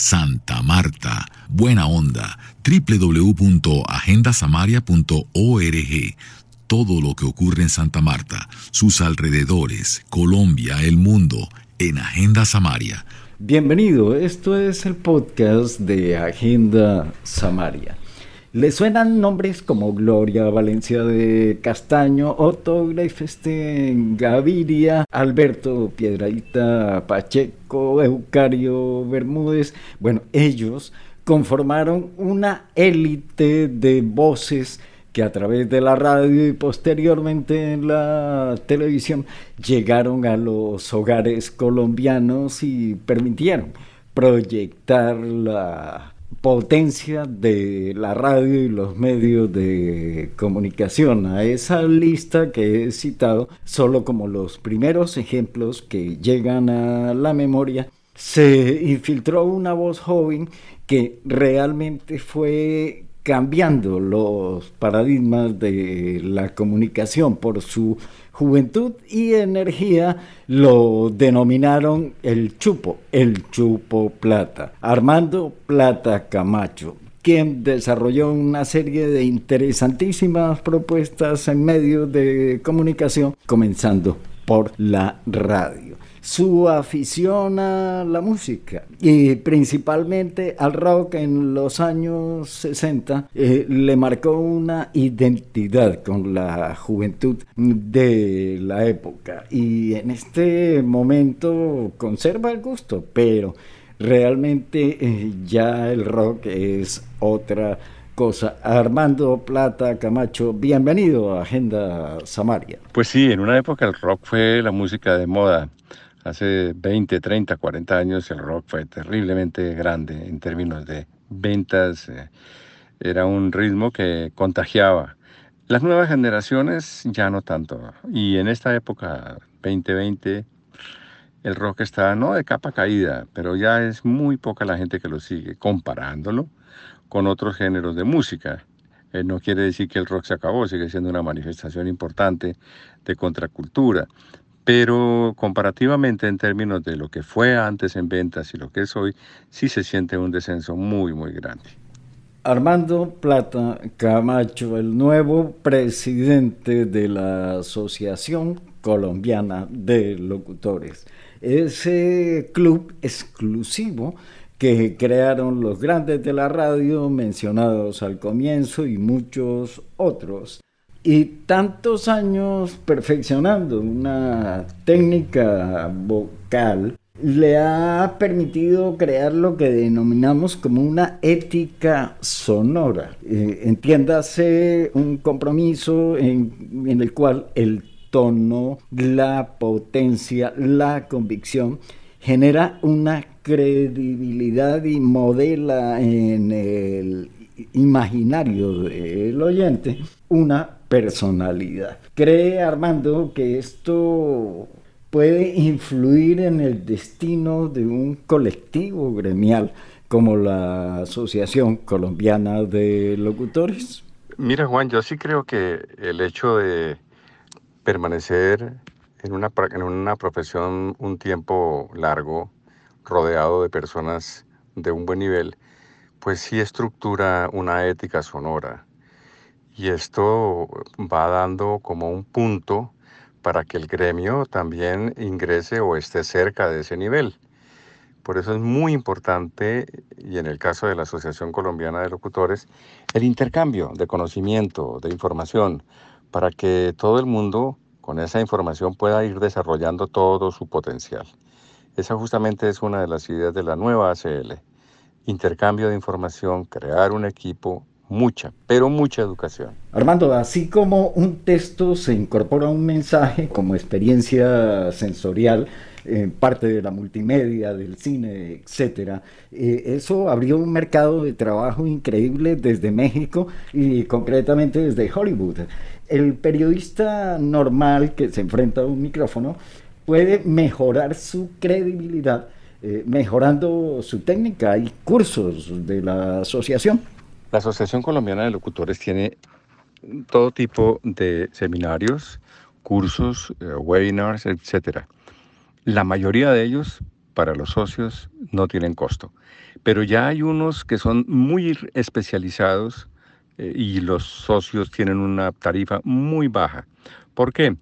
Santa Marta, Buena Onda, www.agendasamaria.org. Todo lo que ocurre en Santa Marta, sus alrededores, Colombia, el mundo, en Agenda Samaria. Bienvenido, esto es el podcast de Agenda Samaria. Le suenan nombres como Gloria Valencia de Castaño, Otto Greifesten Gaviria, Alberto Piedradita Pacheco, Eucario Bermúdez. Bueno, ellos conformaron una élite de voces que a través de la radio y posteriormente en la televisión llegaron a los hogares colombianos y permitieron proyectar la potencia de la radio y los medios de comunicación. A esa lista que he citado, solo como los primeros ejemplos que llegan a la memoria, se infiltró una voz joven que realmente fue cambiando los paradigmas de la comunicación por su juventud y energía, lo denominaron el Chupo, el Chupo Plata. Armando Plata Camacho, quien desarrolló una serie de interesantísimas propuestas en medios de comunicación, comenzando por la radio su afición a la música y principalmente al rock en los años 60 eh, le marcó una identidad con la juventud de la época y en este momento conserva el gusto, pero realmente eh, ya el rock es otra cosa. Armando Plata Camacho, bienvenido a Agenda Samaria. Pues sí, en una época el rock fue la música de moda. Hace 20, 30, 40 años el rock fue terriblemente grande en términos de ventas. Eh, era un ritmo que contagiaba. Las nuevas generaciones ya no tanto. Y en esta época 2020 el rock está no de capa caída, pero ya es muy poca la gente que lo sigue, comparándolo con otros géneros de música. Eh, no quiere decir que el rock se acabó, sigue siendo una manifestación importante de contracultura pero comparativamente en términos de lo que fue antes en ventas y lo que es hoy, sí se siente un descenso muy, muy grande. Armando Plata Camacho, el nuevo presidente de la Asociación Colombiana de Locutores. Ese club exclusivo que crearon los grandes de la radio mencionados al comienzo y muchos otros y tantos años perfeccionando una técnica vocal le ha permitido crear lo que denominamos como una ética sonora. Eh, entiéndase un compromiso en, en el cual el tono, la potencia, la convicción genera una credibilidad y modela en el imaginario del oyente una personalidad. ¿Cree Armando que esto puede influir en el destino de un colectivo gremial como la Asociación Colombiana de Locutores? Mira Juan, yo sí creo que el hecho de permanecer en una, en una profesión un tiempo largo, rodeado de personas de un buen nivel, pues sí estructura una ética sonora y esto va dando como un punto para que el gremio también ingrese o esté cerca de ese nivel. Por eso es muy importante, y en el caso de la Asociación Colombiana de Locutores, el intercambio de conocimiento, de información, para que todo el mundo con esa información pueda ir desarrollando todo su potencial. Esa justamente es una de las ideas de la nueva ACL. Intercambio de información, crear un equipo mucha, pero mucha educación. Armando, así como un texto se incorpora un mensaje como experiencia sensorial, en parte de la multimedia, del cine, etcétera. Eh, eso abrió un mercado de trabajo increíble desde México y concretamente desde Hollywood. El periodista normal que se enfrenta a un micrófono puede mejorar su credibilidad eh, mejorando su técnica. Hay cursos de la asociación. La Asociación Colombiana de Locutores tiene todo tipo de seminarios, cursos, eh, webinars, etc. La mayoría de ellos para los socios no tienen costo. Pero ya hay unos que son muy especializados eh, y los socios tienen una tarifa muy baja. ¿Por qué?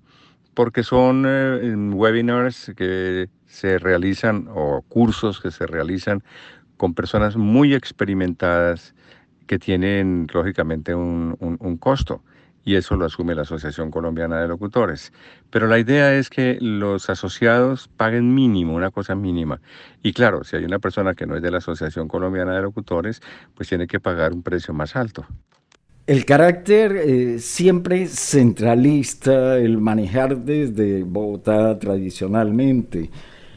Porque son eh, webinars que se realizan o cursos que se realizan con personas muy experimentadas que tienen lógicamente un, un costo y eso lo asume la Asociación Colombiana de Locutores. Pero la idea es que los asociados paguen mínimo, una cosa mínima. Y claro, si hay una persona que no es de la Asociación Colombiana de Locutores, pues tiene que pagar un precio más alto. El carácter eh, siempre centralista, el manejar desde Bogotá tradicionalmente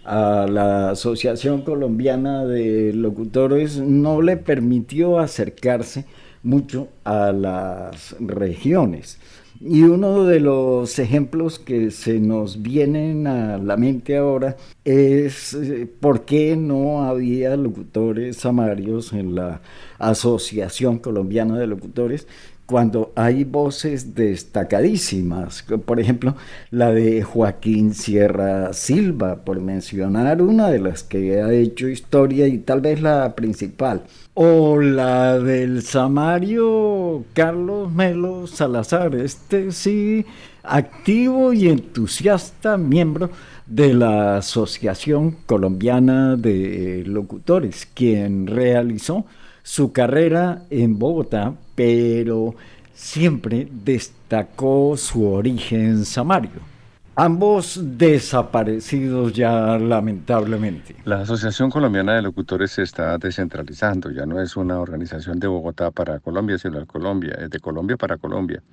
a la Asociación Colombiana de Locutores no le permitió acercarse mucho a las regiones. Y uno de los ejemplos que se nos vienen a la mente ahora es eh, por qué no había locutores samarios en la Asociación Colombiana de Locutores cuando hay voces destacadísimas, por ejemplo, la de Joaquín Sierra Silva, por mencionar una de las que ha hecho historia y tal vez la principal, o la del Samario Carlos Melo Salazar, este sí, activo y entusiasta miembro de la Asociación Colombiana de Locutores, quien realizó su carrera en Bogotá, pero siempre destacó su origen samario. Ambos desaparecidos ya lamentablemente. La Asociación Colombiana de Locutores se está descentralizando, ya no es una organización de Bogotá para Colombia, sino de Colombia, es de Colombia para Colombia.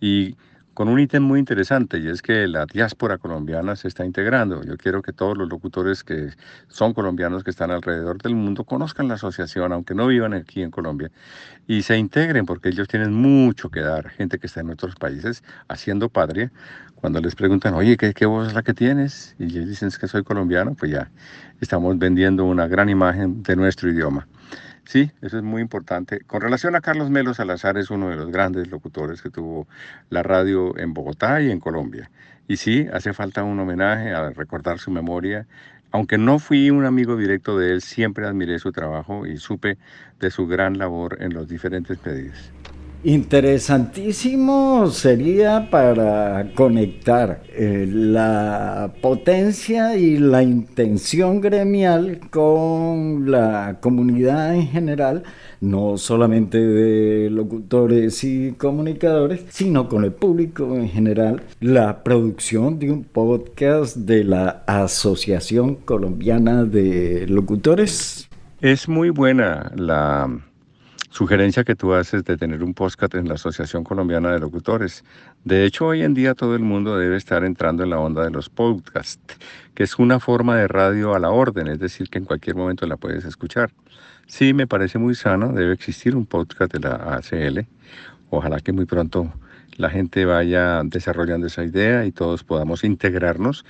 Y con un ítem muy interesante y es que la diáspora colombiana se está integrando. Yo quiero que todos los locutores que son colombianos que están alrededor del mundo conozcan la asociación, aunque no vivan aquí en Colombia, y se integren porque ellos tienen mucho que dar. Gente que está en otros países haciendo patria, cuando les preguntan, oye, ¿qué, voz es la que tienes? Y ellos dicen que soy colombiano, pues ya estamos vendiendo una gran imagen de nuestro idioma. Sí, eso es muy importante. Con relación a Carlos Melo Salazar, es uno de los grandes locutores que tuvo la radio en Bogotá y en Colombia. Y sí, hace falta un homenaje a recordar su memoria. Aunque no fui un amigo directo de él, siempre admiré su trabajo y supe de su gran labor en los diferentes medios. Interesantísimo sería para conectar eh, la potencia y la intención gremial con la comunidad en general, no solamente de locutores y comunicadores, sino con el público en general, la producción de un podcast de la Asociación Colombiana de Locutores. Es muy buena la sugerencia que tú haces de tener un podcast en la Asociación Colombiana de Locutores. De hecho, hoy en día todo el mundo debe estar entrando en la onda de los podcasts, que es una forma de radio a la orden, es decir, que en cualquier momento la puedes escuchar. Sí, me parece muy sano, debe existir un podcast de la ACL. Ojalá que muy pronto la gente vaya desarrollando esa idea y todos podamos integrarnos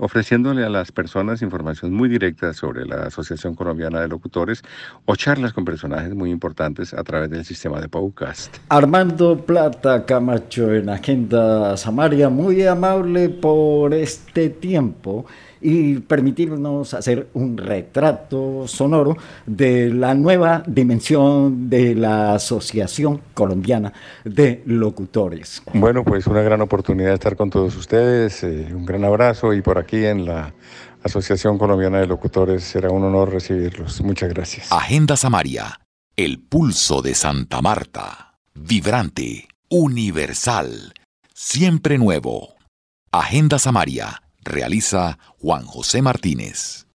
ofreciéndole a las personas información muy directa sobre la Asociación Colombiana de Locutores o charlas con personajes muy importantes a través del sistema de podcast. Armando Plata Camacho en Agenda Samaria, muy amable por este tiempo y permitirnos hacer un retrato sonoro de la nueva dimensión de la Asociación Colombiana de Locutores. Bueno, pues una gran oportunidad de estar con todos ustedes, eh, un gran abrazo y por aquí en la Asociación Colombiana de Locutores será un honor recibirlos. Muchas gracias. Agenda Samaria, el pulso de Santa Marta, vibrante, universal, siempre nuevo. Agenda Samaria Realiza Juan José Martínez.